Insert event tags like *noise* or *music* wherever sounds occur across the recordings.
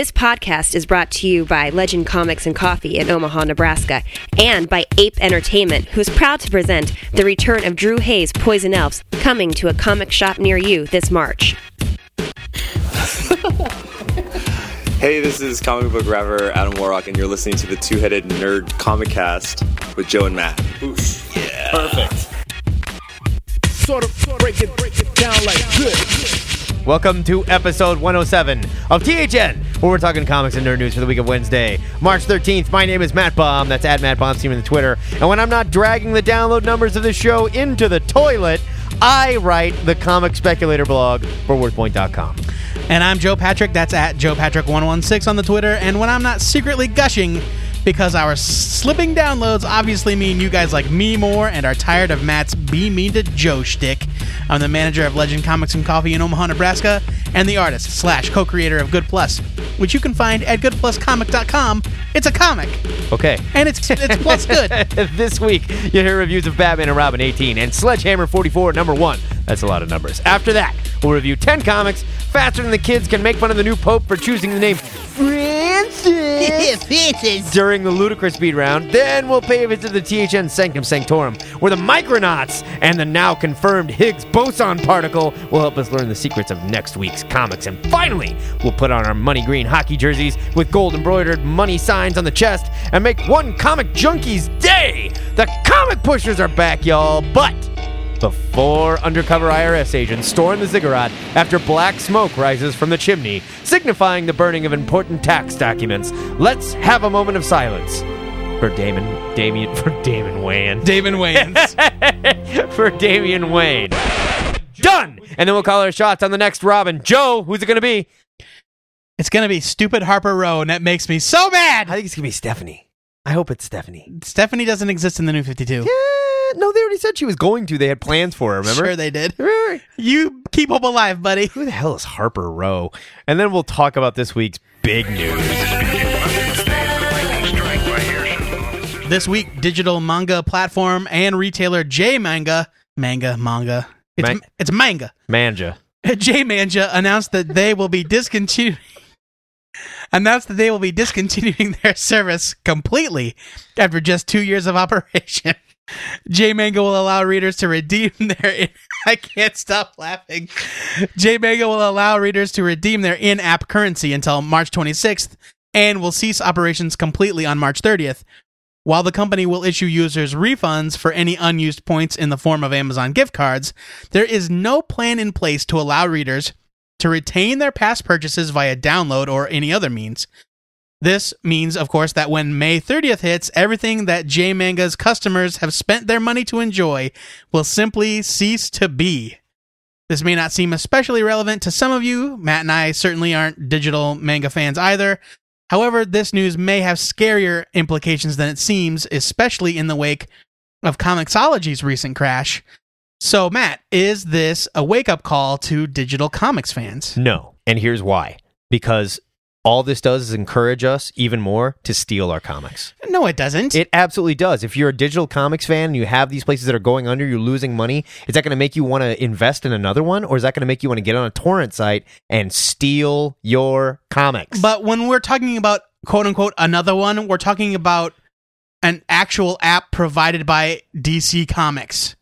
This podcast is brought to you by Legend Comics and Coffee in Omaha, Nebraska, and by Ape Entertainment, who's proud to present the return of Drew Hayes' Poison Elves, coming to a comic shop near you this March. *laughs* Hey, this is comic book rapper Adam Warrock, and you're listening to the Two Headed Nerd Comic Cast with Joe and Matt. Oosh. Yeah. Perfect. Sort of break it, break it down like this. Welcome to episode 107 of THN, where we're talking comics and nerd news for the week of Wednesday, March 13th. My name is Matt Baum. That's at Matt Team on the Twitter. And when I'm not dragging the download numbers of the show into the toilet, I write the comic speculator blog for WordPoint.com. And I'm Joe Patrick. That's at Joe Patrick116 on the Twitter. And when I'm not secretly gushing, because our slipping downloads obviously mean you guys like me more and are tired of Matt's be mean to Joe shtick. I'm the manager of Legend Comics and Coffee in Omaha, Nebraska, and the artist slash co-creator of Good Plus, which you can find at goodpluscomic.com. It's a comic, Okay. and it's it's plus good. *laughs* this week, you hear reviews of Batman and Robin 18 and Sledgehammer 44, number one. That's a lot of numbers. After that, we'll review 10 comics faster than the kids can make fun of the new Pope for choosing the name Francis during the ludicrous speed round. Then we'll pay a visit to the THN Sanctum Sanctorum, where the Micronauts and the now confirmed Higgs boson particle will help us learn the secrets of next week's comics. And finally, we'll put on our money green hockey jerseys with gold embroidered money signs on the chest and make one comic junkie's day. The comic pushers are back, y'all, but the four undercover IRS agents storm the ziggurat after black smoke rises from the chimney, signifying the burning of important tax documents. Let's have a moment of silence for Damon, Damien, *laughs* for Damon Wayne, Damon Wayans. *laughs* for Damian Wayne. Done, and then we'll call our shots on the next Robin. Joe, who's it going to be? It's gonna be stupid Harper Row, and that makes me so mad. I think it's going to be Stephanie. I hope it's Stephanie. Stephanie doesn't exist in the new 52. Yeah, Eh, no, they already said she was going to. They had plans for her. Remember? Sure, they did. You keep hope alive, buddy. Who the hell is Harper Row? And then we'll talk about this week's big news. This week, digital manga platform and retailer J Manga, manga, manga, it's, Man- it's manga. Manja. *laughs* J Manga announced that they will be discontinuing. *laughs* Announced that they will be discontinuing their service completely after just two years of operation. *laughs* J Manga will allow readers to redeem *laughs* their. I can't stop laughing. J Manga will allow readers to redeem their in-app currency until March 26th, and will cease operations completely on March 30th. While the company will issue users refunds for any unused points in the form of Amazon gift cards, there is no plan in place to allow readers to retain their past purchases via download or any other means. This means, of course, that when May 30th hits, everything that J Manga's customers have spent their money to enjoy will simply cease to be. This may not seem especially relevant to some of you. Matt and I certainly aren't digital manga fans either. However, this news may have scarier implications than it seems, especially in the wake of Comixology's recent crash. So, Matt, is this a wake up call to digital comics fans? No. And here's why. Because all this does is encourage us even more to steal our comics. No, it doesn't. It absolutely does. If you're a digital comics fan and you have these places that are going under, you're losing money, is that going to make you want to invest in another one? Or is that going to make you want to get on a torrent site and steal your comics? But when we're talking about quote unquote another one, we're talking about an actual app provided by DC Comics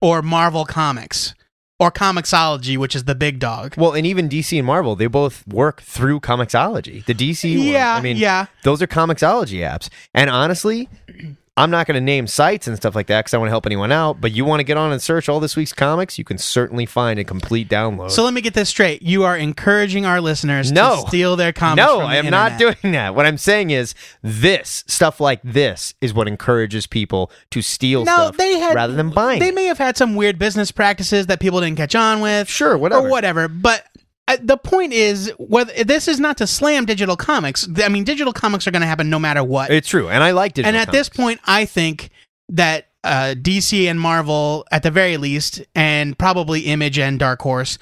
or Marvel Comics or Comixology, which is the big dog. well, and even DC and Marvel, they both work through Comixology. The DC one, Yeah, I mean, yeah. those are Comixology apps. And honestly, I'm not going to name sites and stuff like that because I want to help anyone out. But you want to get on and search all this week's comics, you can certainly find a complete download. So let me get this straight. You are encouraging our listeners No. to steal their comics. no, I am not doing that. What I'm saying is this stuff like this is what encourages people to steal No, stuff they had rather than buying. They may have had some weird business practices that people didn't catch on with. Sure, whatever. or whatever. But the point is, whether this is not to slam digital comics. I mean, digital comics are going to happen no matter what. it's true, and I like digital. and at this point, I think that uh, DC and Marvel, at the very least, and probably Image and Dark Horse,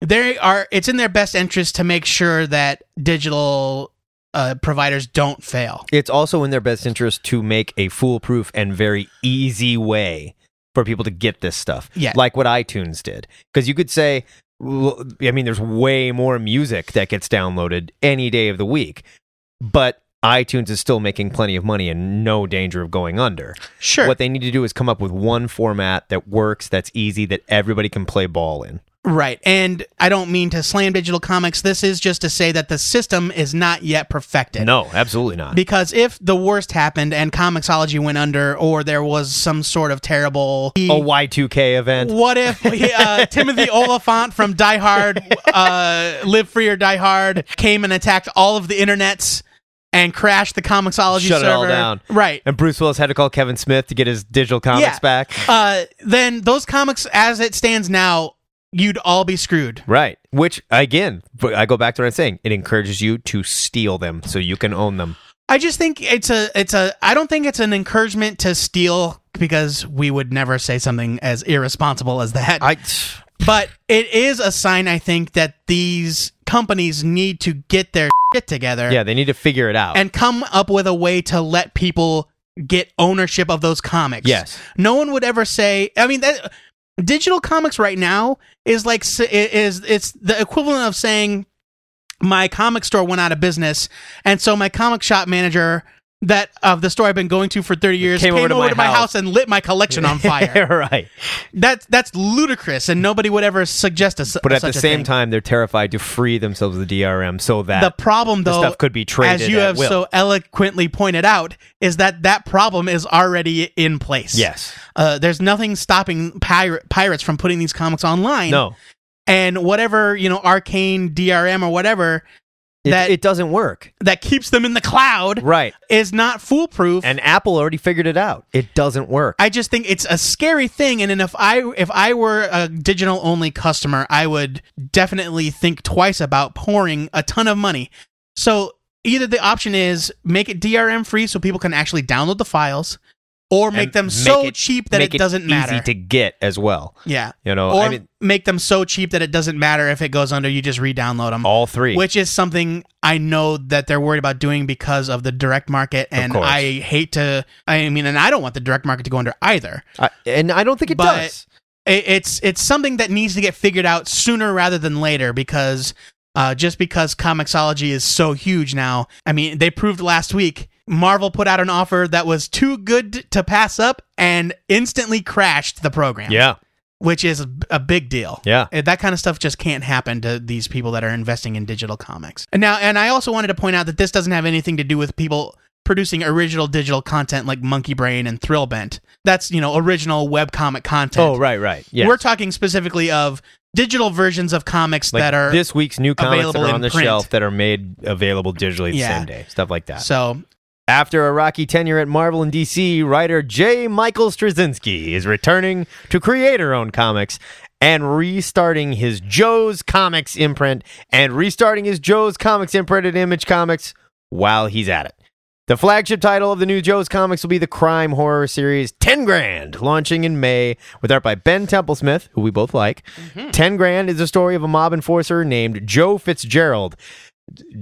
they are. It's in their best interest to make sure that digital uh, providers don't fail. it's also in their best interest to make a foolproof and very easy way for people to get this stuff. Yeah. Like what iTunes did. Because you could say, I mean, there's way more music that gets downloaded any day of the week, but iTunes is still making plenty of money and no danger of going under. Sure. What they need to do is come up with one format that works, that's easy, that everybody can play ball in. Right. And I don't mean to slam digital comics. This is just to say that the system is not yet perfected. No, absolutely not. Because if the worst happened and Comixology went under or there was some sort of terrible A Y2K event. What if uh, *laughs* Timothy Olyphant from Die Hard, uh, Live Free or Die Hard, came and attacked all of the internets and crashed the Comixology Shut it all down. Right. And Bruce Willis had to call Kevin Smith to get his digital comics Yeah. back. Uh, then those comics, as it stands now, you'd all be screwed. Right. Which, again, I go back to what I'm saying. It encourages you to steal them so you can own them. I just think it's a it's a I don't think it's an encouragement to steal because we would never say something as irresponsible as that. I. but it is a sign I think that these companies need to get their shit together Yeah, they need to figure it out. and come up with a way to let people get ownership of those comics. Yes. No one would ever say I mean that digital comics right now is like is it's the equivalent of saying my comic store went out of business and so my comic shop manager that of the store I've been going to for 30 years Came came, over to over my to my house. house and lit my collection on *laughs* fire. right. that's that's ludicrous and nobody would ever suggest a. But at the same thing. time, they're terrified to free themselves of the DRM so that the problem the though stuff could be traded as you have will. so eloquently pointed out is that that problem is already in place yes. uh, there's nothing stopping pirate, pirates from putting these comics online No. and whatever you know arcane drm or whatever It, That- it doesn't work. that keeps them in the cloud Right. is not foolproof And Apple already figured it out. It doesn't work. I just think it's a scary thing, and then if I if I were a digital only customer, I would definitely think twice about pouring a ton of money. So either the option is make it DRM free so people can actually download the files, or make them make so it- cheap that make it doesn't matter. Easy to get as well. yeah, You know, or I mean, make them so cheap that it doesn't matter if it goes under. You just re-download them. all three. Which is something I know that they're worried about doing because of the direct market, and. I hate to. I mean, and I don't want the direct market to go under either. I, and I don't think it But- does. it- it's it's something that needs to get figured out sooner rather than later because uh, just because Comixology is so huge now, I mean, they proved last week. Marvel put out an offer that was too good to pass up and instantly crashed the program. Yeah. which is a, big deal. Yeah. Uh, that kind of stuff just can't happen to these people that are investing in digital comics. And now, and I also wanted to point out that this doesn't have anything to do with people producing original digital content like Monkey Brain and Thrillbent. That's you know original webcomic content. Oh, right, right. Yeah. We're talking specifically of digital versions of comics like that are this week's new comics that available are on the print. shelf that are made available digitally the Yeah. same day. Stuff like that. so After a rocky tenure at Marvel and DC, writer J. Michael Straczynski is returning to creator-owned comics and restarting his Joe's Comics imprint and restarting his Joe's Comics imprint at Image Comics while he's at it. The flagship title of the new Joe's Comics will be the crime horror series 10 Grand, launching in May with art by Ben Templesmith, who we both like. Mm-hmm. 10 Grand is the story of a mob enforcer named Joe Fitzgerald,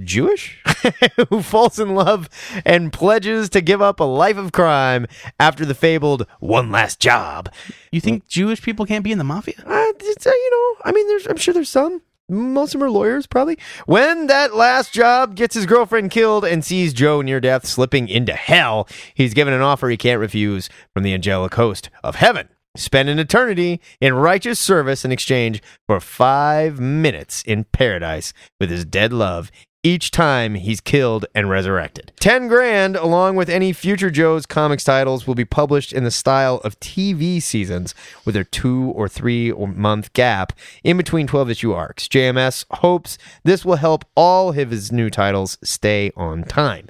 Jewish, *laughs* who falls in love and pledges to give up a life of crime after the fabled one last job. you think Jewish people can't be in the mafia? Uh, uh, you know, I mean, there's, I'm sure there's some. Most of them are lawyers, probably. When that last job gets his girlfriend killed and sees Joe near death slipping into hell, he's given an offer he can't refuse from the angelic host of heaven. Spend an eternity in righteous service in exchange for five minutes in paradise with his dead love each time he's killed and resurrected. 10 grand, along with any future Joe's comics titles, will be published in the style of TV seasons with their two or three month gap in between 12 issue arcs. JMS hopes this will help all of his new titles stay on time.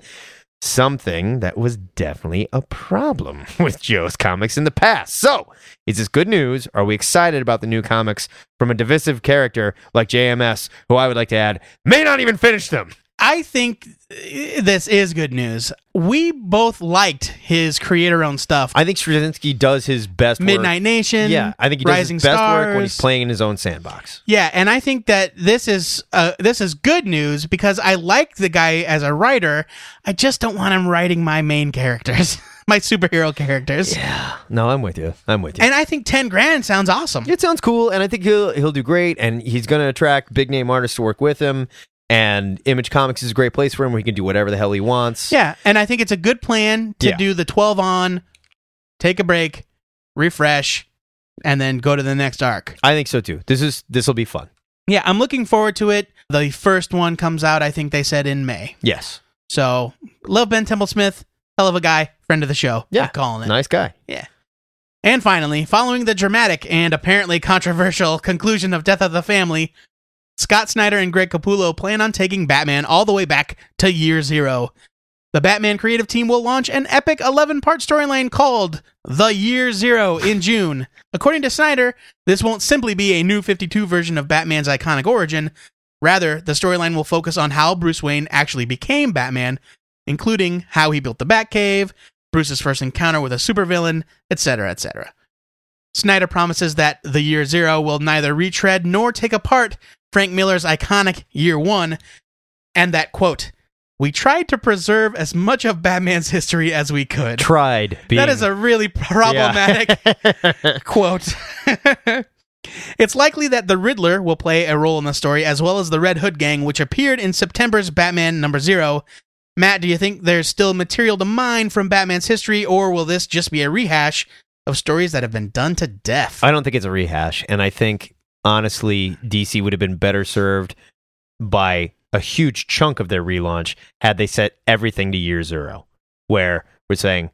Something that was definitely a problem *laughs* with Joe's comics in the past. So, is this good news? Are we excited about the new comics from a divisive character like JMS, who I would like to add may not even finish them? I think uh, this is good news. We both liked his creator-owned stuff. I think Straczynski does his best work. Midnight Nation. Yeah, I think he does Rising his best Stars. work when he's playing in his own sandbox. Yeah, and I think that this is uh, this is good news because I like the guy as a writer. I just don't want him writing my main characters. *laughs* my superhero characters. Yeah. No, I'm with you. I'm with you. And I think 10 grand sounds awesome. It sounds cool, and I think he'll he'll do great, and he's going to attract big name artists to work with him. And Image Comics is a great place for him, where he can do whatever the hell he wants. Yeah, and I think it's a good plan to Yeah. do the 12 on, take a break, refresh, and then go to the next arc. I think so too. This is this will be fun. Yeah, I'm looking forward to it. The first one comes out, I think they said in May. Yes, So, love Ben Templesmith, hell of a guy, friend of the show. Yeah. I'm calling it. nice guy. Yeah. And finally, following the dramatic and apparently controversial *laughs* conclusion of Death of the Family, Scott Snyder and Greg Capullo plan on taking Batman all the way back to year zero. The Batman creative team will launch an epic 11 part storyline called The Year Zero in June. According to Snyder, this won't simply be a new 52 version of Batman's iconic origin. Rather, the storyline will focus on how Bruce Wayne actually became Batman, including how he built the Batcave, Bruce's first encounter with a supervillain, etc., etc. Snyder promises that the year zero will neither retread nor take apart Frank Miller's iconic year one, and that, quote, we tried to preserve as much of Batman's history as we could. Tried. Being, That is a really problematic Yeah. *laughs* quote. *laughs* it's likely that the Riddler will play a role in the story, as well as the Red Hood Gang, which appeared in September's Batman number zero. Matt, do you think there's still material to mine from Batman's history, or will this just be a rehash of stories that have been done to death? I don't think it's a rehash, and I think honestly, DC would have been better served by a huge chunk of their relaunch had they set everything to year zero, where we're saying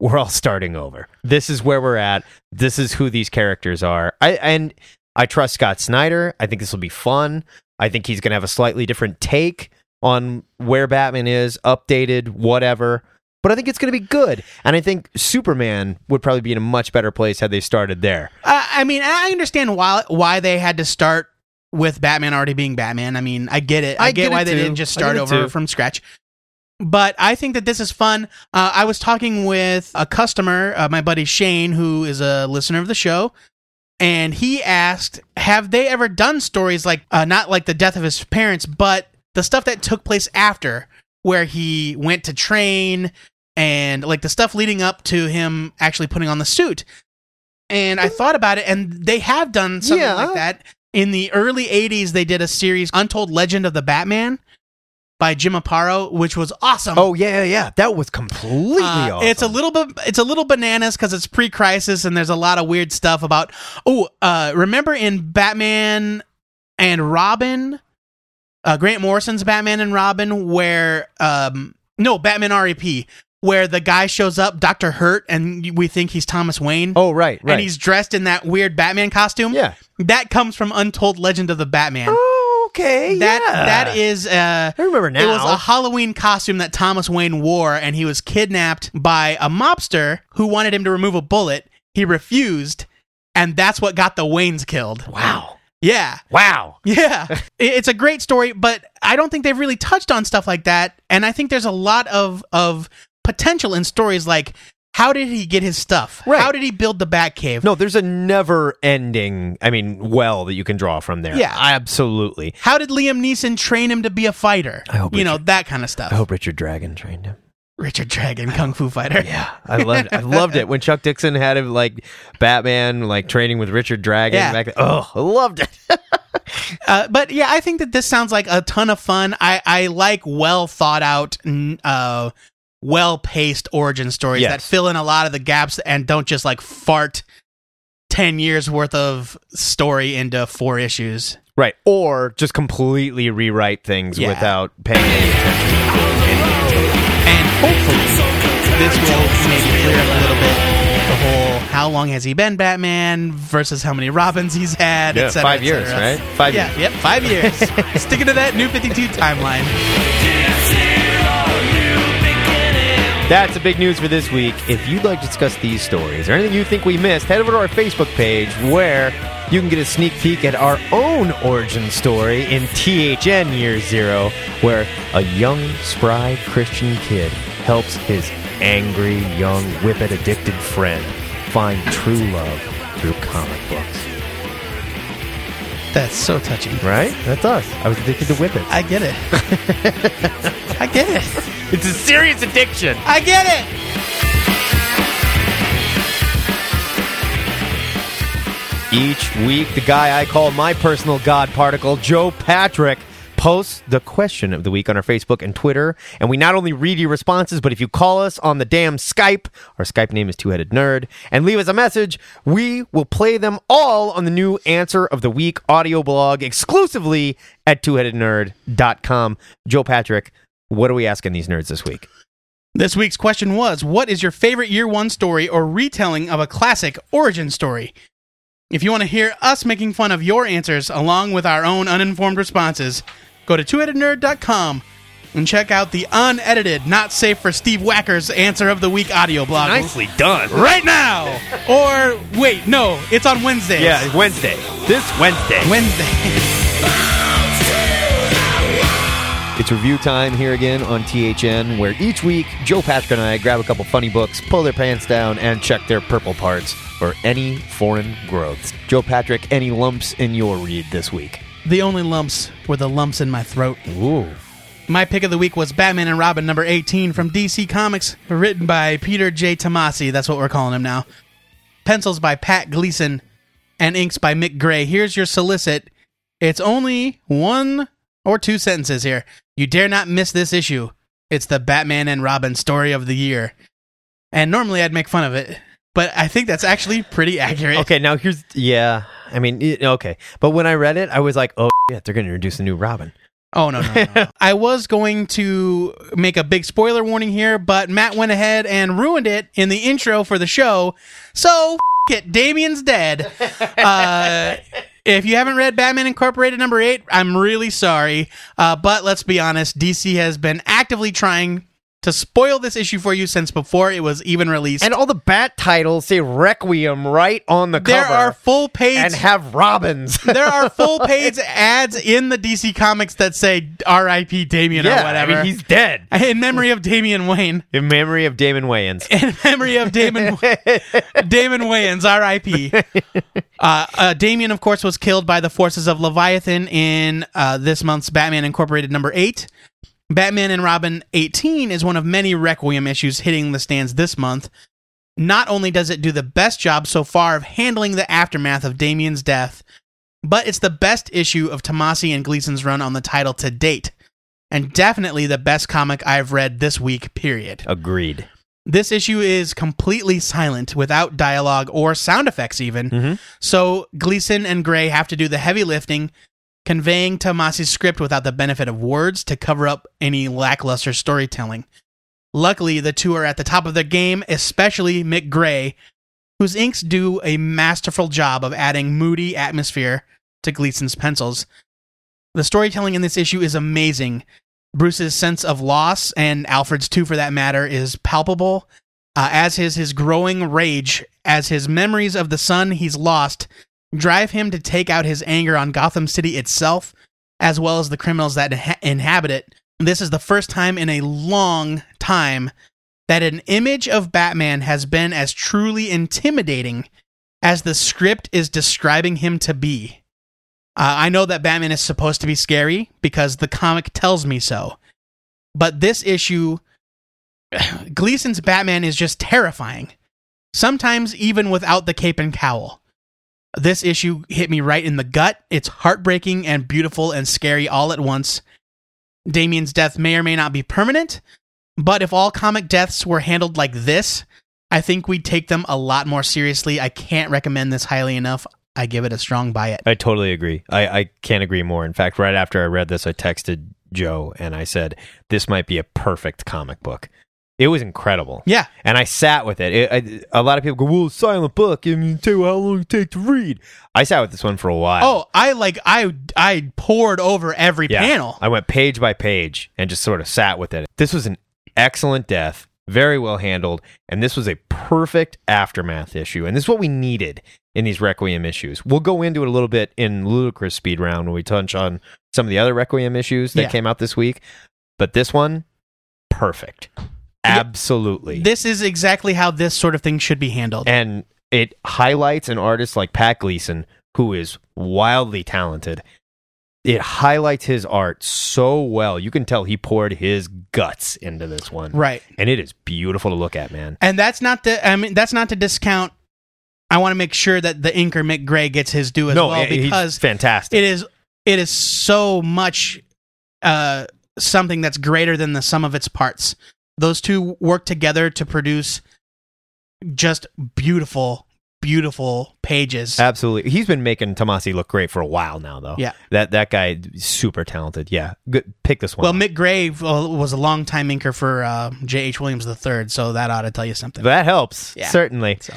we're all starting over. This is where we're at. This is who these characters are. I and I trust Scott Snyder. I think this will be fun. I think he's going to have a slightly different take on where Batman is, updated, whatever. But I think it's going to be good. And I think Superman would probably be in a much better place had they started there. Uh, I mean, I understand why why they had to start with Batman already being Batman. I mean, I get it. I, I get, get why it they didn't just start over too. from scratch. But I think that this is fun. Uh, I was talking with a customer, uh, my buddy Shane, who is a listener of the show, and he asked, "Have they ever done stories like uh, not like the death of his parents, but the stuff that took place after, where he went to train and like the stuff leading up to him actually putting on the suit?" And I thought about it, and they have done something Yeah. like that. In the early 80s, they did a series, Untold Legend of the Batman, by Jim Aparo, which was awesome. Oh yeah, yeah, yeah. that was completely Uh, awesome. It's a little bit. It's a little bananas because it's pre-crisis and there's a lot of weird stuff about. Oh, uh, remember in Batman and Robin, uh, Grant Morrison's Batman and Robin, where um, no Batman R.I.P., where the guy shows up, Doctor Hurt, and we think he's Thomas Wayne. Oh right, right. And he's dressed in that weird Batman costume. yeah. That comes from Untold Legend of the Batman. Oh, okay. that yeah. that is uh I remember now. it was a Halloween costume that Thomas Wayne wore, and he was kidnapped by a mobster who wanted him to remove a bullet. He refused, and that's what got the Waynes killed. wow, Yeah. wow. *laughs* Yeah. It's a great story, but I don't think they've really touched on stuff like that. And I think there's a lot of of potential in stories like how did he get his stuff? Right. How did he build the Batcave? No, there's a never-ending. I mean, well that you can draw from there. Yeah. absolutely. How did Liam Neeson train him to be a fighter? I hope you know, that kind of stuff. I hope Richard Dragon trained him. Richard Dragon, Kung Fu Fighter. Yeah, I loved. I loved it when Chuck Dixon had him like Batman, like training with Richard Dragon. Yeah. Back then. Oh, I loved it. *laughs* Uh, but yeah, I think that this sounds like a ton of fun. I, I like well thought out, uh, well paced origin stories Yes. that fill in a lot of the gaps and don't just like fart 10 years worth of story into four issues. right, or just completely rewrite things Yeah. without paying any attention to And hopefully, this will maybe clear up a little bit the whole how long has he been Batman versus how many Robins he's had, Yeah, et cetera, five et years, right? Five yeah, years. Yep, five years. *laughs* Sticking to that new 52 timeline. That's the big news for this week. If you'd like to discuss these stories or anything you think we missed, head over to our Facebook page where you can get a sneak peek at our own origin story in THN Year Zero, where a young, spry Christian kid helps his angry, young, whippet addicted friend find true love through comic books. That's so touching. Right? That's us. I was addicted to whippets. I get it. *laughs* I get it. It's a serious addiction. I get it. Each week, the guy I call my personal God particle, Joe Patrick, posts the question of the week on our Facebook and Twitter. And we not only read your responses, but if you call us on the damn Skype, our Skype name is Two Headed Nerd, and leave us a message, we will play them all on the new Answer of the Week audio blog exclusively at twoheadednerd.com. Joe Patrick, what are we asking these nerds this week? This week's question was What is your favorite year one story or retelling of a classic origin story? If you want to hear us making fun of your answers along with our own uninformed responses, go to twoheadednerd.com and check out the unedited, not safe for Steve Wacker's Answer of the Week audio blog Nicely done. right now. or wait, no, it's on Wednesdays. Yeah, Wednesday. This Wednesday. Wednesday. It's review time here again on THN, where each week Joe Patrick and I grab a couple funny books, pull their pants down, and check their purple parts for any foreign growths. Joe Patrick, any lumps in your read this week? The only lumps were the lumps in my throat. Ooh. My pick of the week was Batman and Robin number 18 from DC Comics, written by Peter J. Tomasi. That's what we're calling him now. Pencils by Pat Gleason and inks by Mick Gray. Here's your solicit. It's only one or two sentences here. You dare not miss this issue. It's the Batman and Robin story of the year. And normally I'd make fun of it, but I think that's actually pretty accurate. Okay, now here's yeah. I mean, it- okay, but when I read it, I was like, oh yeah, they're going to introduce a new Robin. Oh no, no, no. *laughs* I was going to make a big spoiler warning here, but Matt went ahead and ruined it in the intro for the show. So f- it, Damian's dead. *laughs* Uh, if you haven't read Batman Incorporated number eight, I'm really sorry. Uh, but let's be honest, DC has been actively trying to spoil this issue for you since before it was even released. And all the Bat titles say Requiem right on the there cover, are full page and have Robins. *laughs* there are full *laughs* page ads in the DC comics that say R.I.P. Damian yeah, or whatever. I mean, he's dead. *laughs* in memory of Damian Wayne. In memory of Damon Wayans. In memory of Damon Damon Wayans, R.I.P. Uh, uh, Damian, of course, was killed by the forces of Leviathan in uh, this month's Batman Incorporated number eight. Batman and Robin 18 is one of many Requiem issues hitting the stands this month. Not only does it do the best job so far of handling the aftermath of Damian's death, but it's the best issue of Tomasi and Gleason's run on the title to date, and definitely the best comic I've read this week, period. Agreed. This issue is completely silent, without dialogue or sound effects, even. Mhm. So Gleason and Gray have to do the heavy lifting, conveying Tomasi's script without the benefit of words to cover up any lackluster storytelling. Luckily, the two are at the top of their game, especially Mick Gray, whose inks do a masterful job of adding moody atmosphere to Gleason's pencils. The storytelling in this issue is amazing. Bruce's sense of loss, and Alfred's too for that matter, is palpable, uh, as is his growing rage, as his memories of the son he's lost drive him to take out his anger on Gotham City itself, as well as the criminals that inha- inhabit it. This is the first time in a long time that an image of Batman has been as truly intimidating as the script is describing him to be. Uh, I know that Batman is supposed to be scary because the comic tells me so. But this issue, *sighs* Gleason's Batman is just terrifying. Sometimes even without the cape and cowl. This issue hit me right in the gut. It's heartbreaking and beautiful and scary all at once. Damian's death may or may not be permanent, but if all comic deaths were handled like this, I think we'd take them a lot more seriously. I can't recommend this highly enough. I give it a strong buy it. I totally agree. I, I can't agree more. In fact, right after I read this, I texted Joe and I said, This might be a perfect comic book. It was incredible. Yeah. And I sat with it. it I, a lot of people go, Well, silent book. I mean, tell you how long it take to read. I sat with this one for a while. Oh, I like I I poured over every Yeah. panel. I went page by page and just sort of sat with it. This was an excellent death, very well handled, and this was a perfect aftermath issue. And this is what we needed in these Requiem issues. We'll go into it a little bit in Ludicrous Speed Round when we touch on some of the other Requiem issues that Yeah. came out this week. But this one, perfect. Absolutely. This is exactly how this sort of thing should be handled. and it highlights an artist like Pat Gleason, who is wildly talented. It highlights his art so well. You can tell he poured his guts into this one. right. And it is beautiful to look at, man. And that's not the I mean that's not to discount I want to make sure that the inker Mick Gray gets his due as no, well because fantastic. it is it is so much uh, something that's greater than the sum of its parts. Those two work together to produce just beautiful, beautiful pages. Absolutely. He's been making Tomasi look great for a while now, though. Yeah. That that guy super talented. Yeah. Good. Pick this one. well, up. Mick Gray uh, was a longtime inker for uh, J.H. Williams III, so that ought to tell you something. that helps. Yeah. Certainly. So,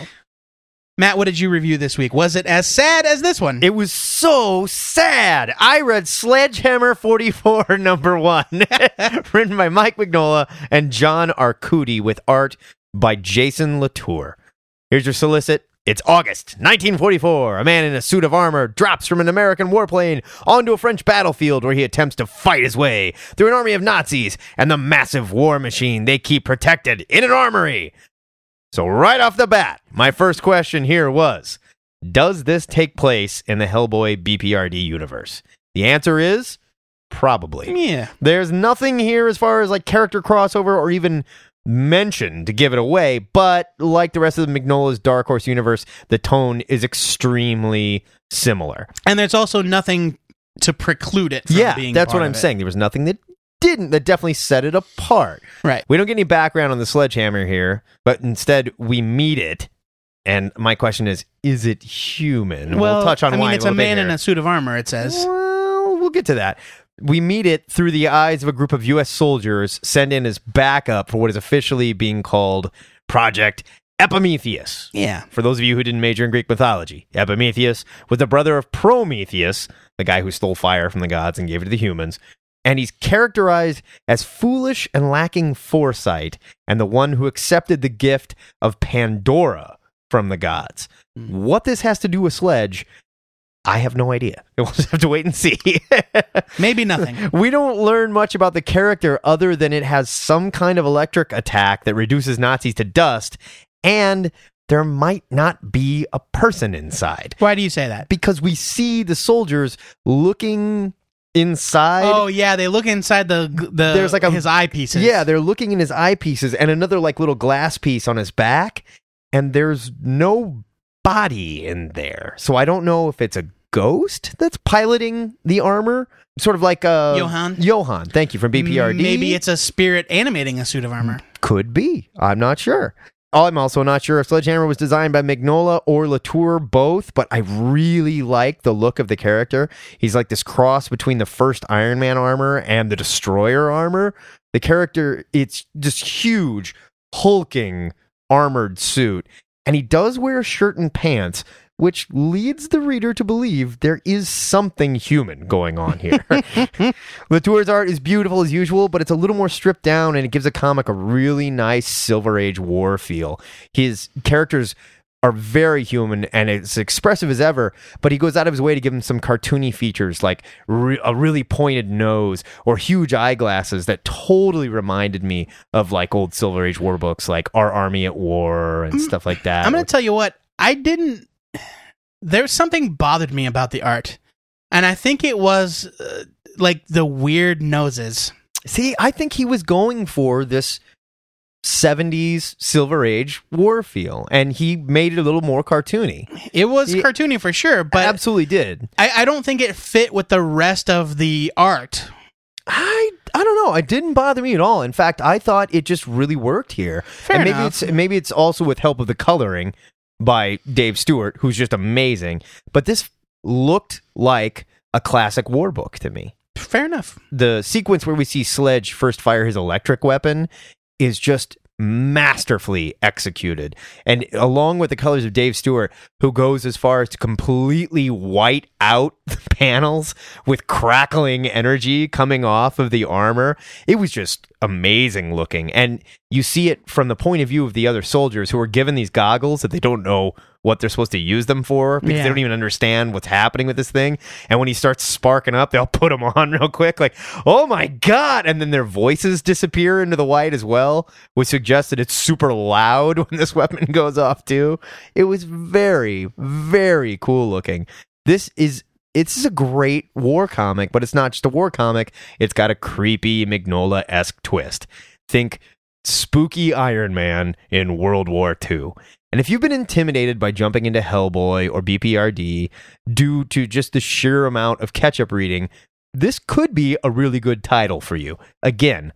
Matt, what did you review this week? Was it as sad as this one? It was so sad. I read Sledgehammer 44, *laughs* number one, *laughs* written by Mike Mignola and John Arcudi with art by Jason Latour. Here's your solicit. It's August 1944. A man in a suit of armor drops from an American warplane onto a French battlefield where he attempts to fight his way through an army of Nazis and the massive war machine they keep protected in an armory. So, right off the bat, my first question here was Does this take place in the Hellboy BPRD universe? The answer is probably. yeah. There's nothing here as far as like character crossover or even mention to give it away, but like the rest of the Mignola's Dark Horse universe, the tone is extremely similar. And there's also nothing to preclude it from yeah, being that's what I'm it. saying. There was nothing that didn't that definitely set it apart. Right. We don't get any background on the sledgehammer here, but instead we meet it. And my question is, is it human? Well, we'll touch on I mean, why it's a a man in a suit of armor, it says. Well, we'll get to that. We meet it through the eyes of a group of U.S. soldiers sent in as backup for what is officially being called Project Epimetheus. Yeah. For those of you who didn't major in Greek mythology, Epimetheus was the brother of Prometheus, the guy who stole fire from the gods and gave it to the humans. And he's characterized as foolish and lacking foresight, and the one who accepted the gift of Pandora from the gods. Hmm. What this has to do with Sledge, I have no idea. *laughs* We'll just have to wait and see. *laughs* Maybe nothing. we don't learn much about the character other than it has some kind of electric attack that reduces Nazis to dust, and there might not be a person inside Why do you say that? because we see the soldiers looking inside. Oh yeah, they look inside the the There's like a- his eyepieces. Yeah, they're looking in his eyepieces and another like little glass piece on his back, and there's no body in there. So I don't know if it's a ghost that's piloting the armor, sort of like uh Johann? Johann, thank you from BPRD. Maybe it's a spirit animating a suit of armor. could be. I'm not sure. Oh, I'm also not sure if Sledgehammer was designed by Mignola or Latour, both, but I really like the look of the character. He's like this cross between the first Iron Man armor and the Destroyer armor. The character, it's just huge, hulking, armored suit. And he does wear a shirt and pants, which leads the reader to believe there is something human going on here. *laughs* Latour's art is beautiful as usual, but it's a little more stripped down and it gives a comic a really nice Silver Age war feel. His characters are very human and it's expressive as ever, but he goes out of his way to give them some cartoony features like re- a really pointed nose or huge eyeglasses that totally reminded me of like old Silver Age war books like Our Army at War and mm. stuff like that. I'm going to tell you what I didn't. There's something bothered me about the art, and I think it was uh, like the weird noses. See, I think he was going for this 70s Silver Age war feel, and he made it a little more cartoony. It was cartoony for sure, but Absolutely did. I, I don't think it fit with the rest of the art. I I don't know. It didn't bother me at all. In fact, I thought it just really worked here. Fair and maybe enough. it's maybe it's also with help of the coloring by Dave Stewart, who's just amazing. But this looked like a classic war book to me. Fair enough. the sequence where we see Sledge first fire his electric weapon is just masterfully executed. And along with the colors of Dave Stewart, who goes as far as to completely white out *laughs* the panels with crackling energy coming off of the armor, it was just amazing looking. And you see it from the point of view of the other soldiers who are given these goggles that they don't know what they're supposed to use them for because Yeah. they don't even understand what's happening with this thing. And when he starts sparking up, they'll *laughs* put them on real quick, like, oh my God. And then their voices disappear into the white as well, which suggests that it's super loud *laughs* when this weapon goes off, too. It was very, very cool looking. This is. It's is a great war comic, but it's not just a war comic. It's got a creepy Mignola esque twist. Think spooky Iron Man in World War II. And if you've been intimidated by jumping into Hellboy or BPRD due to just the sheer amount of catch up reading, this could be a really good title for you. Again,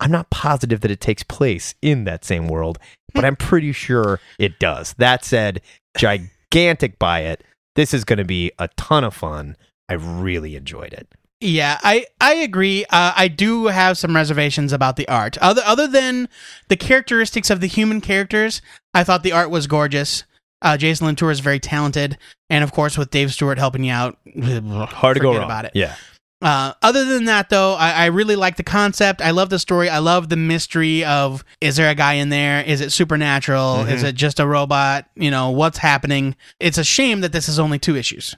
I'm not positive that it takes place in that same world, but I'm pretty sure it does. That said, gigantic buy it. This is going to be a ton of fun. I really enjoyed it. Yeah, I I agree. Uh, I do have some reservations about the art. Other other than the characteristics of the human characters, I thought the art was gorgeous. Uh, Jason Latour is very talented, and of course, with Dave Stewart helping you out, *laughs* Hard to go wrong about it. Yeah. Uh, other than that, though, I, I really like the concept. I love the story. I love the mystery of is there a guy in there? Is it supernatural? Is it just a robot? You know, what's happening? It's a shame that this is only two issues.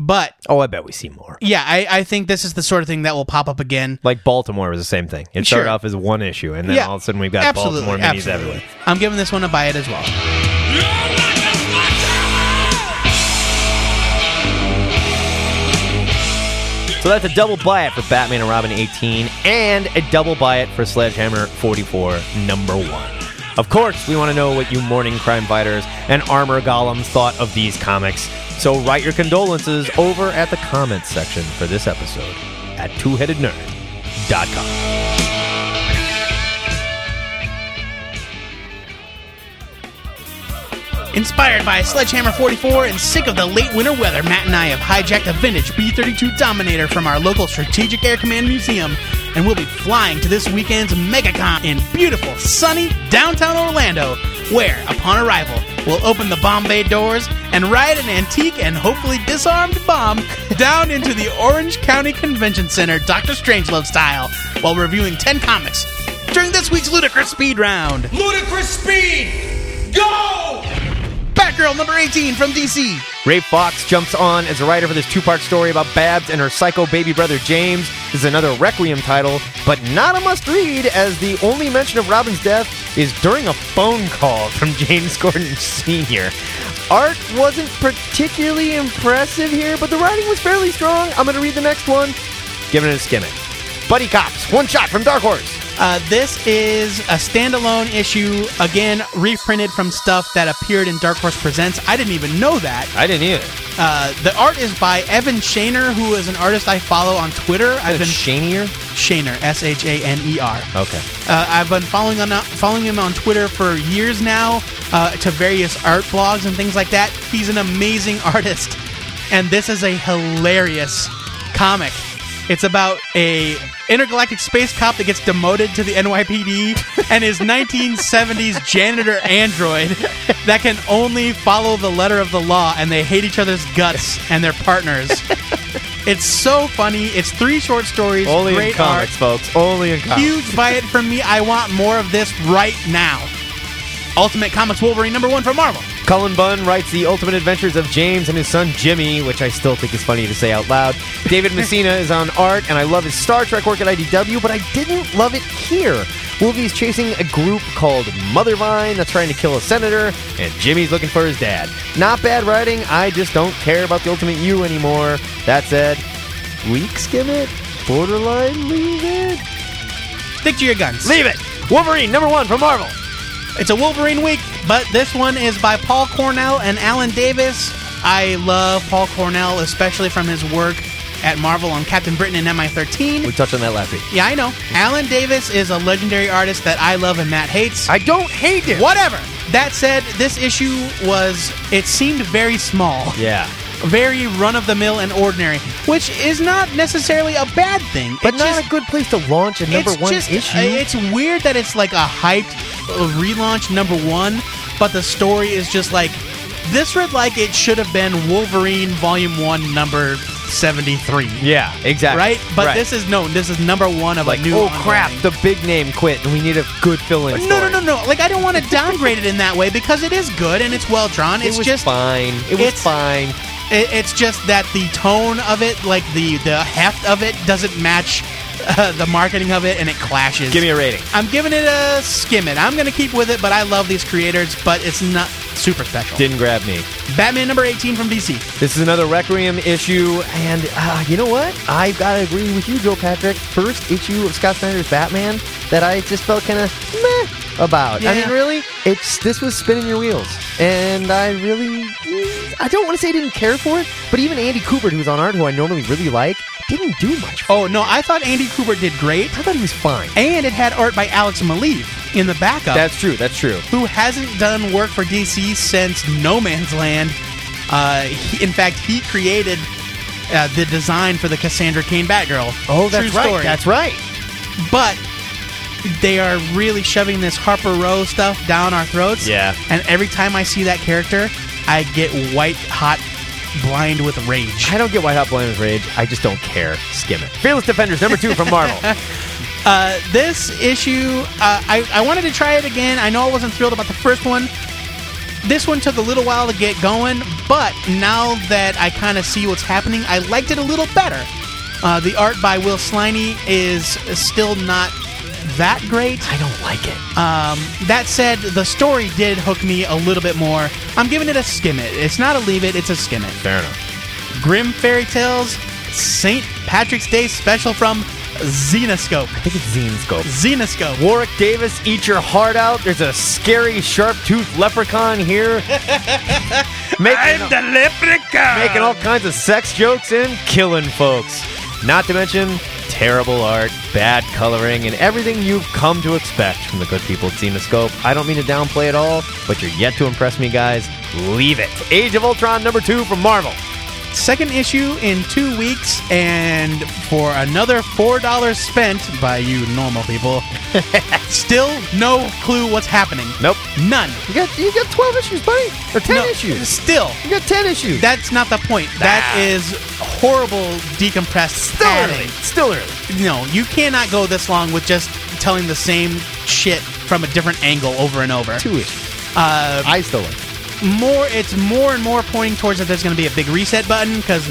But Oh, I bet we see more. yeah, I, I think this is the sort of thing that will pop up again. Like Baltimore was the same thing. It started Sure. off as one issue, and then Yeah, all of a sudden we've got absolutely, Baltimore minis absolutely. everywhere. I'm giving this one a buy it as well. So that's a double buy it for Batman and Robin 18 and a double buy it for Sledgehammer 44 number one. Of course, we want to know what you mourning crime fighters and armor golems thought of these comics. So write your condolences over at the comments section for this episode at twoheadednerd.com. Inspired by Sledgehammer 44 and sick of the late winter weather, Matt and I have hijacked a vintage B 32 Dominator from our local Strategic Air Command Museum, and we'll be flying to this weekend's MegaCon in beautiful, sunny downtown Orlando, where, upon arrival, we'll open the bomb bay doors and ride an antique and hopefully disarmed bomb down into the Orange County Convention Center, Dr. Strangelove style, while reviewing 10 comics during this week's Ludicrous Speed Round. Ludicrous speed! Go! Batgirl number 18 from DC. Ray Fawkes jumps on as a writer for this two part story about Babs and her psycho baby brother James. This is another Requiem title, but not a must read, as the only mention of Robin's death is during a phone call from *laughs* James Gordon Sr. Art wasn't particularly impressive here, but the writing was fairly strong. I'm going to read the next one, giving it a skimming. Buddy Cops, one shot from Dark Horse. Uh, this is a standalone issue, again, reprinted from stuff that appeared in Dark Horse Presents. I didn't even know that. I didn't either. Uh, the art is by Evan Shaner, who is an artist I follow on Twitter. I've been Shanier? Shaner, S H A N E R. Okay. Uh, I've been following on following him on Twitter for years now, uh, to various art blogs and things like that. He's an amazing *laughs* artist, and this is a hilarious comic. It's about a intergalactic space cop that gets demoted to the NYPD and his 1970s janitor android that can only follow the letter of the law, and they hate each other's guts and their partners. It's so funny. It's three short stories. Only great in comics, art. folks. Only in comics. Huge buy it from me. I want more of this right now. Ultimate Comics Wolverine number one from Marvel. Cullen Bunn writes The Ultimate Adventures of James and his son Jimmy, which I still think is funny to say out loud. David *laughs* Messina is on art, and I love his Star Trek work at IDW, but I didn't love it here. Wolvie's chasing a group called Mothervine that's trying to kill a senator, and Jimmy's looking for his dad. Not bad writing, I just don't care about the Ultimate You anymore. That said, weak skim it? Borderline leave it? Stick to your guns. Leave it! Wolverine, number one from Marvel. It's a Wolverine week, but this one is by Paul Cornell and Alan Davis. I love Paul Cornell, especially from his work at Marvel on Captain Britain and MI13. We touched on that last week. Yeah, I know. Alan Davis is a legendary artist that I love and Matt hates. I don't hate it! Whatever. That said, this issue was, it seemed very small. Yeah. Very run of the mill and ordinary, which is not necessarily a bad thing. But It not just- a good place to launch a number it's one just, issue. uh, It's weird that it's like a hyped uh, relaunch number one, but the story is just like this read like it should have been Wolverine Volume One, number seventy three. yeah, exactly. Right, but Right. this is no. This is number one of like, a new. oh crap, the big name quit, and we need a good fill-in. No, no, no, no. Like I don't want to downgrade it in that way because it is good and it's well drawn. It It's was just fine. It was fine. it, it's just that the tone of it, like the the heft of it, doesn't match uh, *laughs* the marketing of it, and it clashes. Give me a rating. I'm giving it a skim it. I'm gonna keep with it, but I love these creators, but it's not super special. Didn't grab me. Batman number 18 from DC. This is another Requiem issue, and uh, you know what? I gotta agree with you, Joe Patrick. First issue of Scott Snyder's Batman that I just felt kind of meh about. I mean, really, it's this was spinning your wheels, and I really, I don't want to say I didn't care for it, but even Andy Kubert, who's on art, who I normally really like, didn't do much. For Oh no, I thought Andy Kubert did great, I thought he was fine. and it had art by Alex Maleev in the backup. That's true. That's true. who hasn't done work for DC since No Man's Land. Uh, he, in fact, he created uh, the design for the Cassandra Cain Batgirl. Oh, that's True right. story. That's right. But they are really shoving this Harper Row stuff down our throats. Yeah. And every time I see that character, I get white hot, blind with rage. I don't get why Hot Blind with Rage. I just don't care. Skim it. Fearless Defenders, number two from Marvel. *laughs* Uh, this issue, uh, I, I wanted to try it again. I know I wasn't thrilled about the first one. This one took a little while to get going, but now that I kind of see what's happening, I liked it a little better. Uh, the art by Will Sliney is still not that great. I don't like it. Um, that said, the story did hook me a little bit more. I'm giving it a skim it. It's not a leave it, it's a skim it. Fair enough. Grimm Fairy Tales St. Patrick's Day special from Zenescope. I think it's Zine Scope. Zenescope. Warwick Davis, eat your heart out. There's a scary, sharp-toothed leprechaun here. *laughs* making, the leprechaun. making all kinds of sex jokes and killing folks. Not to mention terrible art, bad coloring, and everything you've come to expect from the good people at Zenescope. I don't mean to downplay it all, but you're yet to impress me, guys. Leave it. Age of Ultron number two from Marvel. Second issue in two weeks, and for another four dollars spent by you normal people, *laughs* still no clue what's happening. Nope. None. You got you got 12 issues, buddy. Or 10 No, issues. Still. You got 10 issues. That's not the point. That is horrible decompressed Still early. Still early. No, you cannot go this long with just telling the same shit from a different angle over and over. Two issues. Uh, I still like it. More, it's more and more pointing towards that there's going to be a big reset button because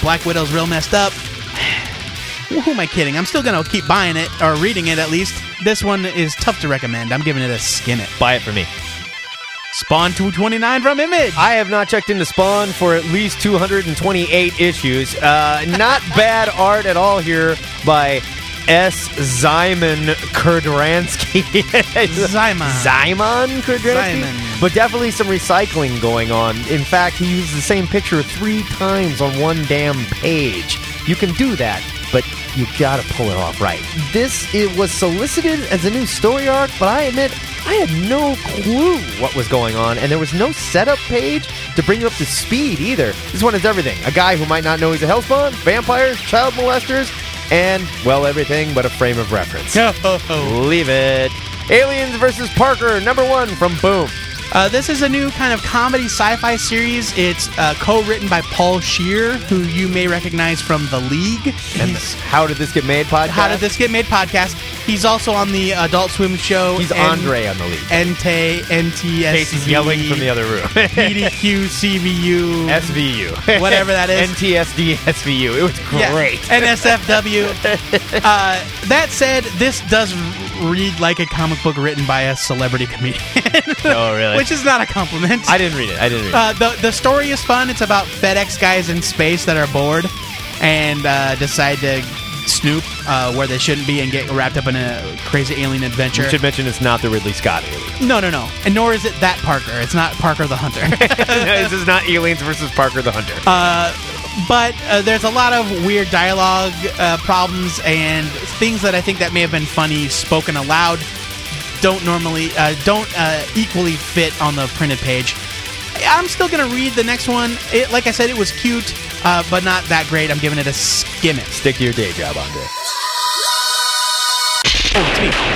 Black Widow's real messed up. *sighs* Who am I kidding? I'm still going to keep buying it or reading it at least. This one is tough to recommend. I'm giving it a skim it. Buy it for me. Spawn 229 from Image. I have not checked into Spawn for at least 228 issues. Uh, not bad art at all here by S. Zyman Kurdransky. Zyman. Zyman Kurdransky? Zyman. But definitely some recycling going on. In fact, he used the same picture three times on one damn page. You can do that, but you gotta pull it off right. This it was solicited as a new story arc, but I admit I had no clue what was going on, and there was no setup page to bring you up to speed either. This one is everything. A guy who might not know he's a hellspawn, vampires, child molesters, and well, everything but a frame of reference. *laughs* Leave it. Aliens versus Parker, number one from Boom. Uh, this is a new kind of comedy sci-fi series. It's uh, co-written by Paul Scheer, who you may recognize from The League. And He's- How Did This Get Made podcast? How did this get made? Podcast. He's also on the Adult Swim show. He's N- Andre on the League. NT NTSV. Casey's yelling from the other room. PDQ CVU. SVU. Whatever that is. NTSD SVU. It was Yeah, great. NSFW. *laughs* uh, that said, this does read like a comic book written by a celebrity comedian. *laughs* Oh, really? Which is not a compliment. I didn't read it. I didn't read it. Uh, the the story is fun. It's about FedEx guys in space that are bored and uh, decide to snoop uh, where they shouldn't be and get wrapped up in a crazy alien adventure. We should mention it's not the Ridley Scott alien. no, no, no, and nor is it that Parker. It's not Parker the Hunter. *laughs* this is not Aliens versus Parker the Hunter. uh, but uh, there's a lot of weird dialogue uh, problems and things that I think that may have been funny spoken aloud don't normally uh, don't uh, equally fit on the printed page. I'm still gonna read the next one. It, like I said, it was cute, uh, but not that great. I'm giving it a skim it. Stick to your day job, Andre. Scream!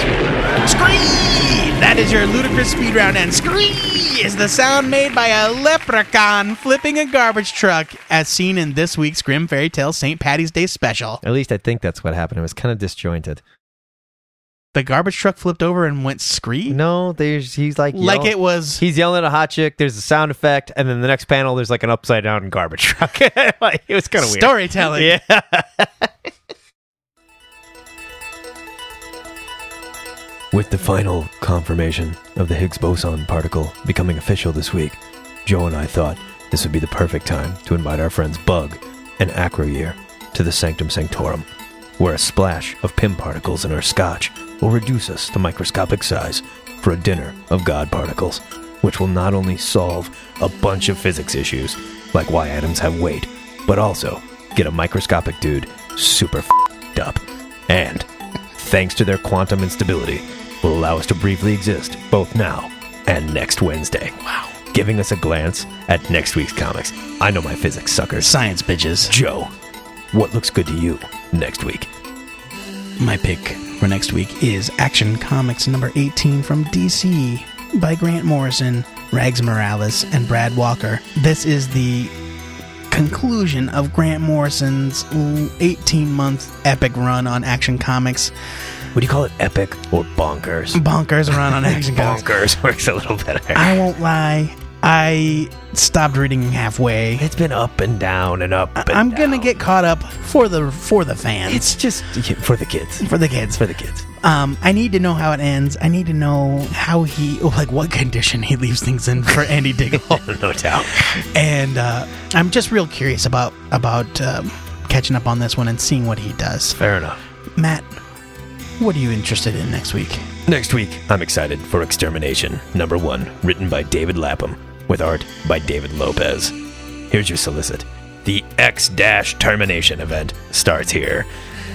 That is your ludicrous speed round, and scream is the sound made by a leprechaun flipping a garbage truck, as seen in this week's Grimm Fairy Tale St. Patty's Day special. At least I think that's what happened. It was kind of disjointed. The garbage truck flipped over and went scream, No, there's he's like like it was. He's yelling at a hot chick. There's a sound effect, and then the next panel, there's like an upside down garbage *laughs* truck. *laughs* like, it was kind of weird. Storytelling. *laughs* Yeah. With the final confirmation of the Higgs boson particle becoming official this week, Joe and I thought this would be the perfect time to invite our friends Bug and Acroyear to the Sanctum Sanctorum, where a splash of Pym particles in our scotch will reduce us to microscopic size for a dinner of God particles, which will not only solve a bunch of physics issues, like why atoms have weight, but also get a microscopic dude super f***ed up. And, thanks to their quantum instability, will allow us to briefly exist both now and next Wednesday. Wow. Giving us a glance at next week's comics. I know my physics suckers. Science bitches. Joe, what looks good to you next week? My pick for next week is Action Comics number 18 from DC by Grant Morrison, Rags Morales, and Brad Walker. This is the conclusion of Grant Morrison's 18 month epic run on Action Comics. Would you call it epic or bonkers? Bonkers run on Action Comics. *laughs* Bonkers works a little better. I won't lie, I stopped reading halfway. It's been up and down and up. And I'm gonna down. get caught up for the for the fans. It's just for the kids. for the kids. For the kids. Um, I need to know how it ends. I need to know how he, *laughs* like, what condition he leaves things in for Andy *laughs* Diggle. no doubt. and uh, I'm just real curious about about um, catching up on this one and seeing what he does. Fair enough. Matt, what are you interested in next week? Next week, I'm excited for X Termination, number one, written by David Lapham, with art by David Lopez. Here's your solicit. The X Termination event starts here.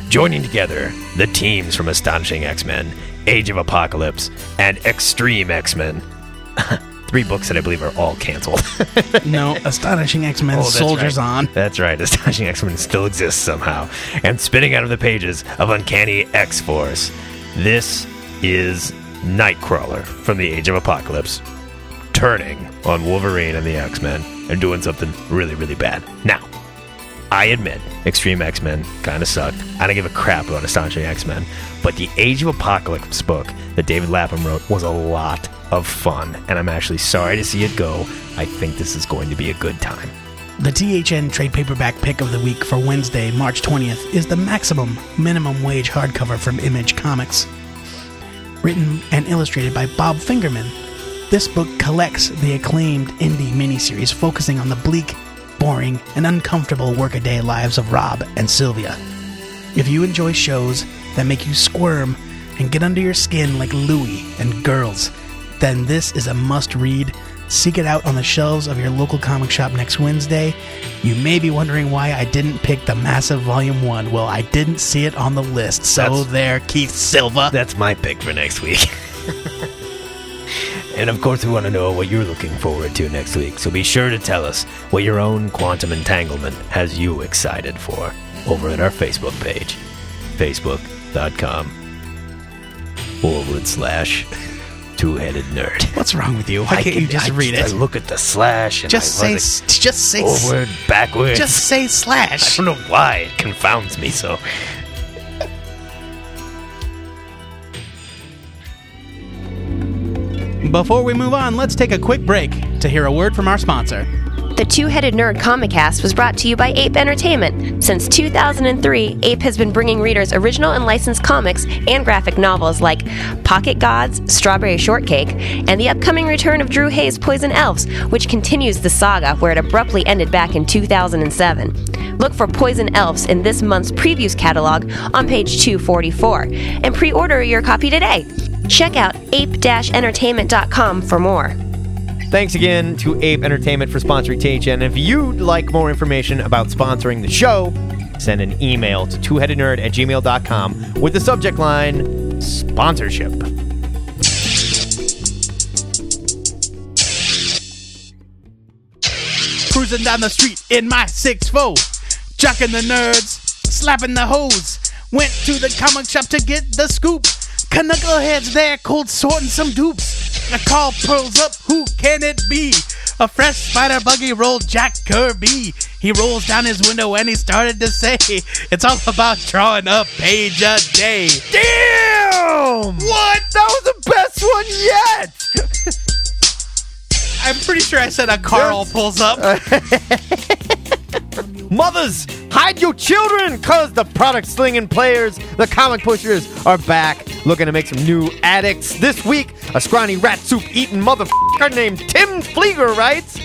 Joining together the teams from Astonishing X Men, Age of Apocalypse, and Extreme X Men. *laughs* Three books that I believe are all canceled. *laughs* No, Astonishing X Men Oh, Soldiers right. On. That's right. Astonishing X Men still exists somehow. And spinning out of the pages of Uncanny X Force, this is Nightcrawler from the Age of Apocalypse, turning on Wolverine and the X Men and doing something really, really bad. Now, I admit, Extreme X Men kind of sucked. I don't give a crap about Astonishing X Men, but the Age of Apocalypse book that David Lapham wrote was a lot of fun, and I'm actually sorry to see it go. I think this is going to be a good time. The THN trade paperback pick of the week for Wednesday, March 20th, is the Maximum Minimum Wage hardcover from Image Comics. Written and illustrated by Bob Fingerman, this book collects the acclaimed indie miniseries focusing on the bleak, boring, and uncomfortable workaday lives of Rob and Sylvia. If you enjoy shows that make you squirm and get under your skin like Louie and Girls, then this is a must read. Seek it out on the shelves of your local comic shop next Wednesday. You may be wondering why I didn't pick the massive volume 1. Well, I didn't see it on the list. So That's- there, Keith Silva. That's my pick for next week. *laughs* and of course, we want to know what you're looking forward to next week. So be sure to tell us what your own quantum entanglement has you excited for over at our Facebook page, facebook.com forward slash two headed nerd. What's wrong with you? Why can't you just I- read it? I look at the slash and Just I say, just say, forward, backwards. just say slash. *laughs* I don't know why it confounds me so. Before we move on, let's take a quick break to hear a word from our sponsor. The Two Headed Nerd Comic Cast was brought to you by Ape Entertainment. Since 2003, Ape has been bringing readers original and licensed comics and graphic novels like Pocket Gods, Strawberry Shortcake, and the upcoming return of Drew Hayes' Poison Elves, which continues the saga where it abruptly ended back in 2007. Look for Poison Elves in this month's previews catalog on page 244 and pre order your copy today. Check out ape-entertainment.com for more. Thanks again to Ape Entertainment for sponsoring THN. If you'd like more information about sponsoring the show, send an email to twoheadednerd at gmail.com with the subject line sponsorship. Cruising down the street in my 6'4, jocking the nerds, slapping the hoes. Went to the comic shop to get the scoop. Knuckleheads there, cold sorting some dupes. A call pulls up, who can it be? A fresh spider buggy rolled Jack Kirby. He rolls down his window and he started to say, It's all about drawing a page a day. Damn! What? That was the best one yet! I'm pretty sure I said a Carl pulls up. *laughs* Mothers, hide your children, cause the product slinging players, the comic pushers, are back looking to make some new addicts. This week, a scrawny rat soup eating motherfucker named Tim Flieger writes.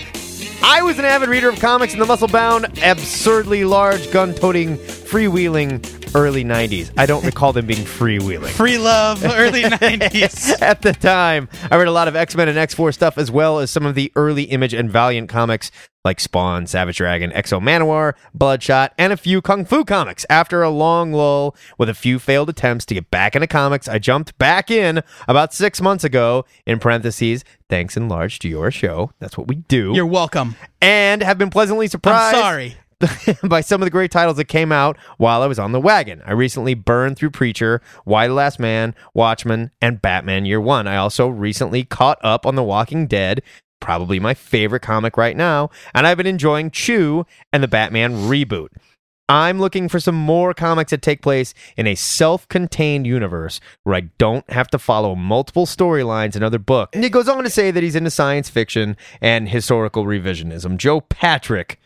I was an avid reader of comics in the muscle bound, absurdly large, gun toting, freewheeling early 90s. I don't recall them being freewheeling. Free love, early *laughs* 90s. At the time, I read a lot of X Men and X Force stuff, as well as some of the early Image and Valiant comics like Spawn, Savage Dragon, X-O Manowar, Bloodshot, and a few Kung Fu comics. After a long lull with a few failed attempts to get back into comics, I jumped back in about six months ago, in parentheses, thanks in large to your show. That's what we do. You're welcome. and have been pleasantly surprised. I'm sorry. *laughs* by some of the great titles that came out while I was on the wagon. I recently burned through Preacher, Y the Last Man, Watchmen, and Batman Year One. I also recently caught up on The Walking Dead, probably my favorite comic right now, and I've been enjoying Chew and the Batman reboot. I'm looking for some more comics that take place in a self contained universe where I don't have to follow multiple storylines in other books. And he goes on to say that he's into science fiction and historical revisionism. Joe Patrick,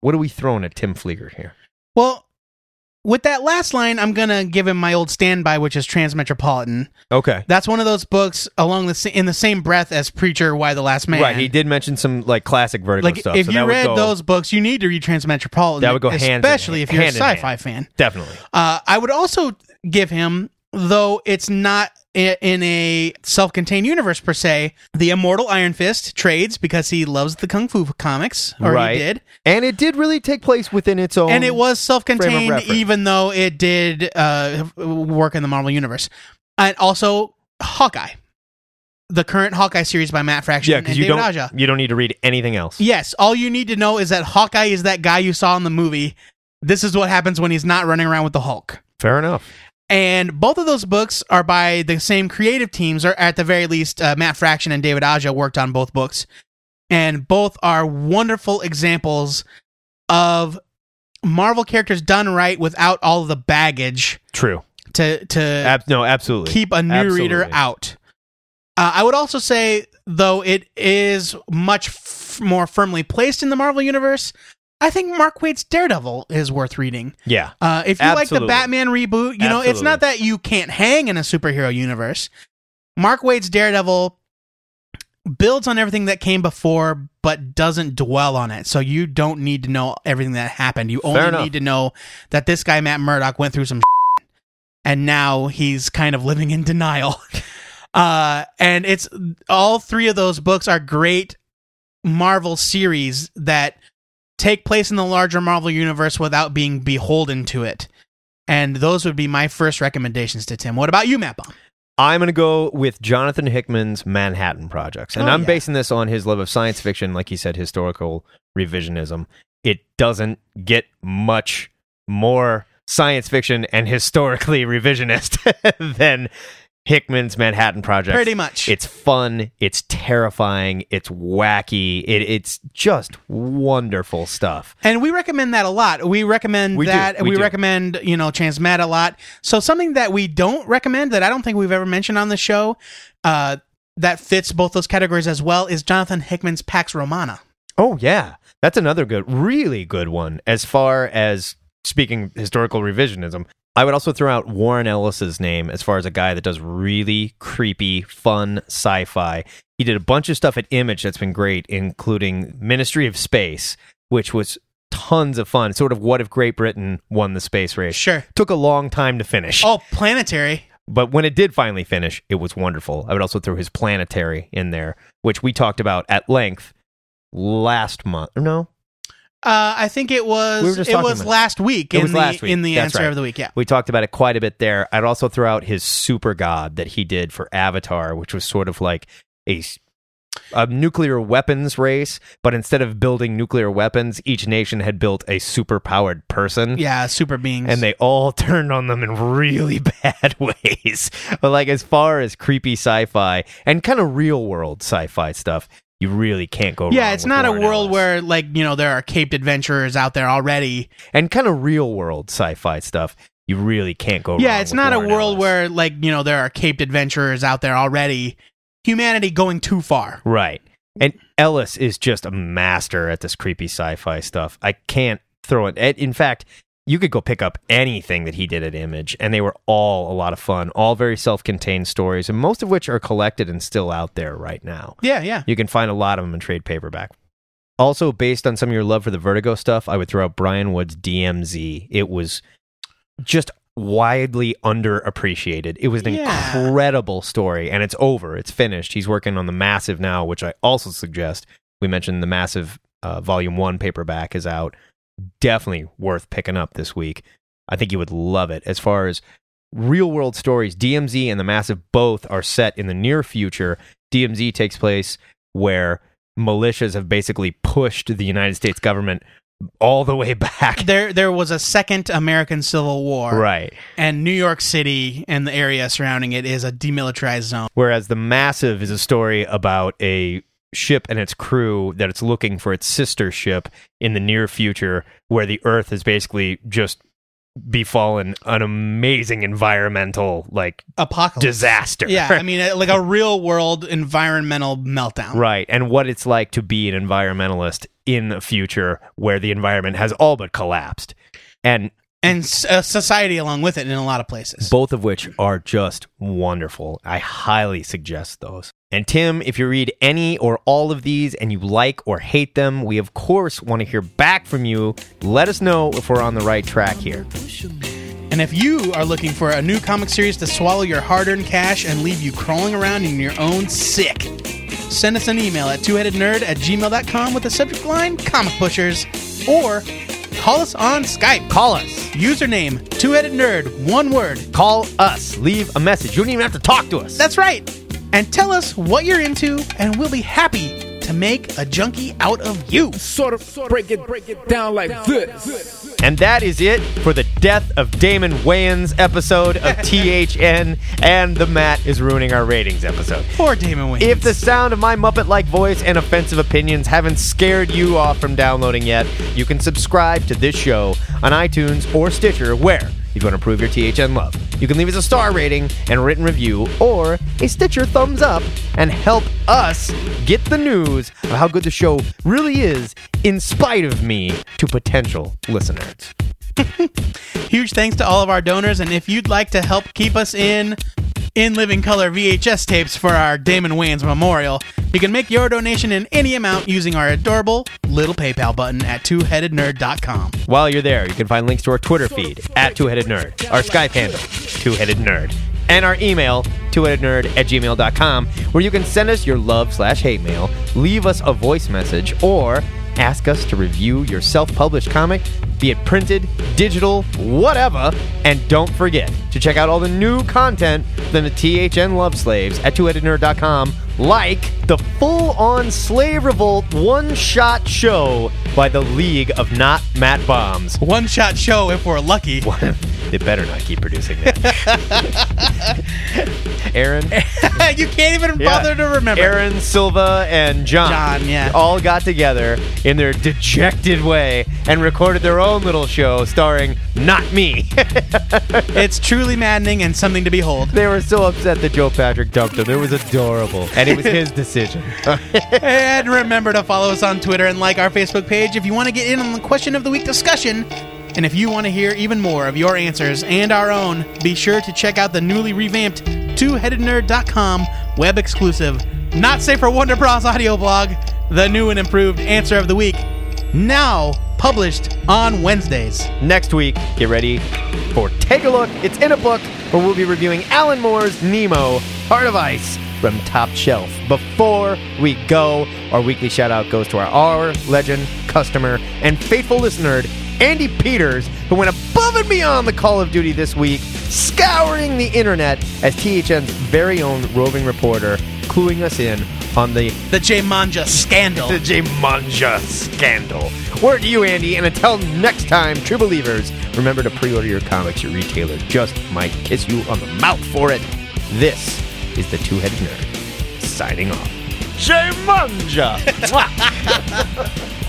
what are we throwing at Tim Flieger here? Well, with that last line, I'm gonna give him my old standby, which is Transmetropolitan. Okay. That's one of those books along the in the same breath as Preacher, Y the Last Man. Right, he did mention some like classic vertigo Like stuff. if so you read go- those books, you need to read Transmetropolitan. That would go especially hand- if you're a hand in sci-fi fan. definitely. Uh, I would also give him, though it's not in a self-contained universe per se, the Immortal Iron Fist trades because he loves the Kung Fu comics, or Right. he did, And it did really take place within its own and it was self-contained, even though it did uh, work in the Marvel universe, and also Hawkeye, the current Hawkeye series by Matt Fraction Yeah, because you David don't Aja. you don't need to read anything else. Yes, all you need to know is that Hawkeye is that guy you saw in the movie. This is what happens when he's not running around with the Hulk. Fair enough. And both of those books are by the same creative teams, or at the very least, uh, Matt Fraction and David Aja worked on both books. And both are wonderful examples of Marvel characters done right without all of the baggage True. to to Ab- no, absolutely. keep a new reader out. Uh, I would also say, though it is much f- more firmly placed in the Marvel universe, I think Mark Waid's Daredevil is worth reading. Yeah. Uh, if you like the Batman reboot, you know it's not that you can't hang in a superhero universe. Mark Waid's Daredevil builds on everything that came before, but doesn't dwell on it. So you don't need to know everything that happened. You only need to know that this guy Matt Murdock went through some, *laughs* and now he's kind of living in denial. *laughs* Uh, and it's all three of those books are great Marvel series that take place in the larger Marvel universe without being beholden to it. And those would be my first recommendations to Tim. What about you, Matt Bomb? I'm going to go with Jonathan Hickman's Manhattan Projects. And Oh, I'm yeah. basing this on his love of science fiction, like he said, historical revisionism. It doesn't get much more science fiction and historically revisionist *laughs* than Hickman's Manhattan Project. Pretty much. It's fun. It's terrifying. It's wacky. It, it's just wonderful stuff. And we recommend that a lot. We recommend We do. that. We We, do. recommend, you know, Transmet a lot. So something that we don't recommend that I don't think we've ever mentioned on the show uh, that fits both those categories as well is Jonathan Hickman's Pax Romana. Oh yeah, that's another good, really good one. As far as speaking historical revisionism, I would also throw out Warren Ellis's name as far as a guy that does really creepy, fun sci-fi. He did a bunch of stuff at Image that's been great, including Ministry of Space, which was tons of fun. Sort of what if Great Britain won the space race? Sure. Took a long time to finish. Oh, Planetary. But when it did finally finish, it was wonderful. I would also throw his planetary in there, which we talked about at length last month. No, Uh, I think it was We it was last week It in was the last week. in the That's answer right. of the week. Yeah. we talked about it quite a bit there. I'd also throw out his super god that he did for Avatar, which was sort of like a a nuclear weapons race, but instead of building nuclear weapons, each nation had built a super powered person. Yeah, super beings. and they all *laughs* turned on them in really *laughs* bad ways. But like as far as creepy sci-fi and kind of real world sci-fi stuff, you really can't go. yeah, it's not a Warren world Ellis. where like you know there are caped adventurers out there already. and kind of real world sci-fi stuff. You really can't go. yeah, wrong it's with not a Warren world Ellis. where like you know there are caped adventurers out there already. Humanity going too far. right. And Ellis is just a master at this creepy sci-fi stuff. I can't throw it. In fact, you could go pick up anything that he did at Image, and they were all a lot of fun, all very self contained stories, and most of which are collected and still out there right now. Yeah, yeah. You can find a lot of them in trade paperback. Also, based on some of your love for the Vertigo stuff, I would throw out Brian Wood's DMZ. It was just widely underappreciated. It was an Yeah. incredible story, and it's over. It's finished. He's working on the Massive now, which I also suggest. We mentioned the Massive uh, Volume 1 paperback is out. Definitely worth picking up this week. I think you would love it. As far as real world stories, DMZ and the Massive both are set in the near future. DMZ takes place where militias have basically pushed the United States government all the way *laughs* back. There, there was a second American Civil War, Right. and New York City and the area surrounding it is a demilitarized zone. Whereas the Massive is a story about a ship and its crew that it's looking for its sister ship in the near future where the earth has basically just befallen an amazing environmental like Apocalypse. disaster. Yeah, I *laughs* mean, like a real world environmental meltdown. Right. And what it's like to be an environmentalist in a future where the environment has all but collapsed. And And uh, society along with it in a lot of places. both of which are just wonderful. I highly suggest those. And Tim, if you read any or all of these and you like or hate them, we of course want to hear back from you. Let us know if we're on the right track here. And if you are looking for a new comic series to swallow your hard earned cash and leave you crawling around in your own sick, send us an email at twoheadednerd at gmail.com with the subject line Comic Pushers or call us on Skype. Call us. Username Two Headed Nerd, one word. Call us. Leave a message. You don't even have to talk to us. That's right. And tell us what you're into, and we'll be happy to make a junkie out of you. Sort of break it, break it down like this. And that is it for the Death of Damon Wayans episode of *laughs* THN and the Matt is ruining our ratings episode. Poor Damon Wayans. If the sound of my Muppet like voice and offensive opinions haven't scared you off from downloading yet, you can subscribe to this show on iTunes or Stitcher, where you want to prove your THN love. You can leave us a star rating and written review, or a Stitcher thumbs up, and help us get the news of how good the show really is, in spite of me, to potential listeners. *laughs* Huge thanks to all of our donors, and if you'd like to help keep us in in living color VHS tapes for our Damon Wayans memorial, you can make your donation in any amount using our adorable little PayPal button at twoheadednerd.com. While you're there, you can find links to our Twitter feed at twoheadednerd, our Skype handle, twoheadednerd, and our email, twoheadednerd at gmail.com, where you can send us your love slash hate mail, leave us a voice message, or ask us to review your self published comic, be it printed, digital, whatever. And don't forget to check out all the new content from the THN Love Slaves at twoheadednerd.com, like the full on Slave Revolt one shot show by the League of Not Matt Bombs. One shot show if we're lucky. *laughs* they better not keep producing that. *laughs* Aaron, *laughs* you can't even Yeah. bother to remember. Aaron Silva, and John, John, yeah. all got together in their dejected way and recorded their own little show starring not me. It's truly maddening and something to behold. they were so upset that Joe Patrick dumped them. It was adorable, and it was his decision. *laughs* and remember to follow us on Twitter and like our Facebook page if you want to get in on the question of the week discussion. And if you want to hear even more of your answers and our own, be sure to check out the newly revamped twoheadednerd.com web exclusive, not safe for Wonder Bros audio blog, the new and improved answer of the week, now published on Wednesdays. Next week, get ready for Take a Look. It's in a book where we'll be reviewing Alan Moore's Nemo, Heart of Ice from Top Shelf. Before we go, our weekly shout out goes to our our legend, customer, and faithful listener, Andy Peters, who went above and beyond the Call of Duty this week, scouring the internet as THN's very own roving reporter, cluing us in on the The Jmanga scandal. the J Manja scandal. Word to you, Andy, and until next time, true believers, remember to pre-order your comics. Your retailer just might kiss you on the mouth for it. This is the Two-Headed Nerd signing off. J Manja. *laughs*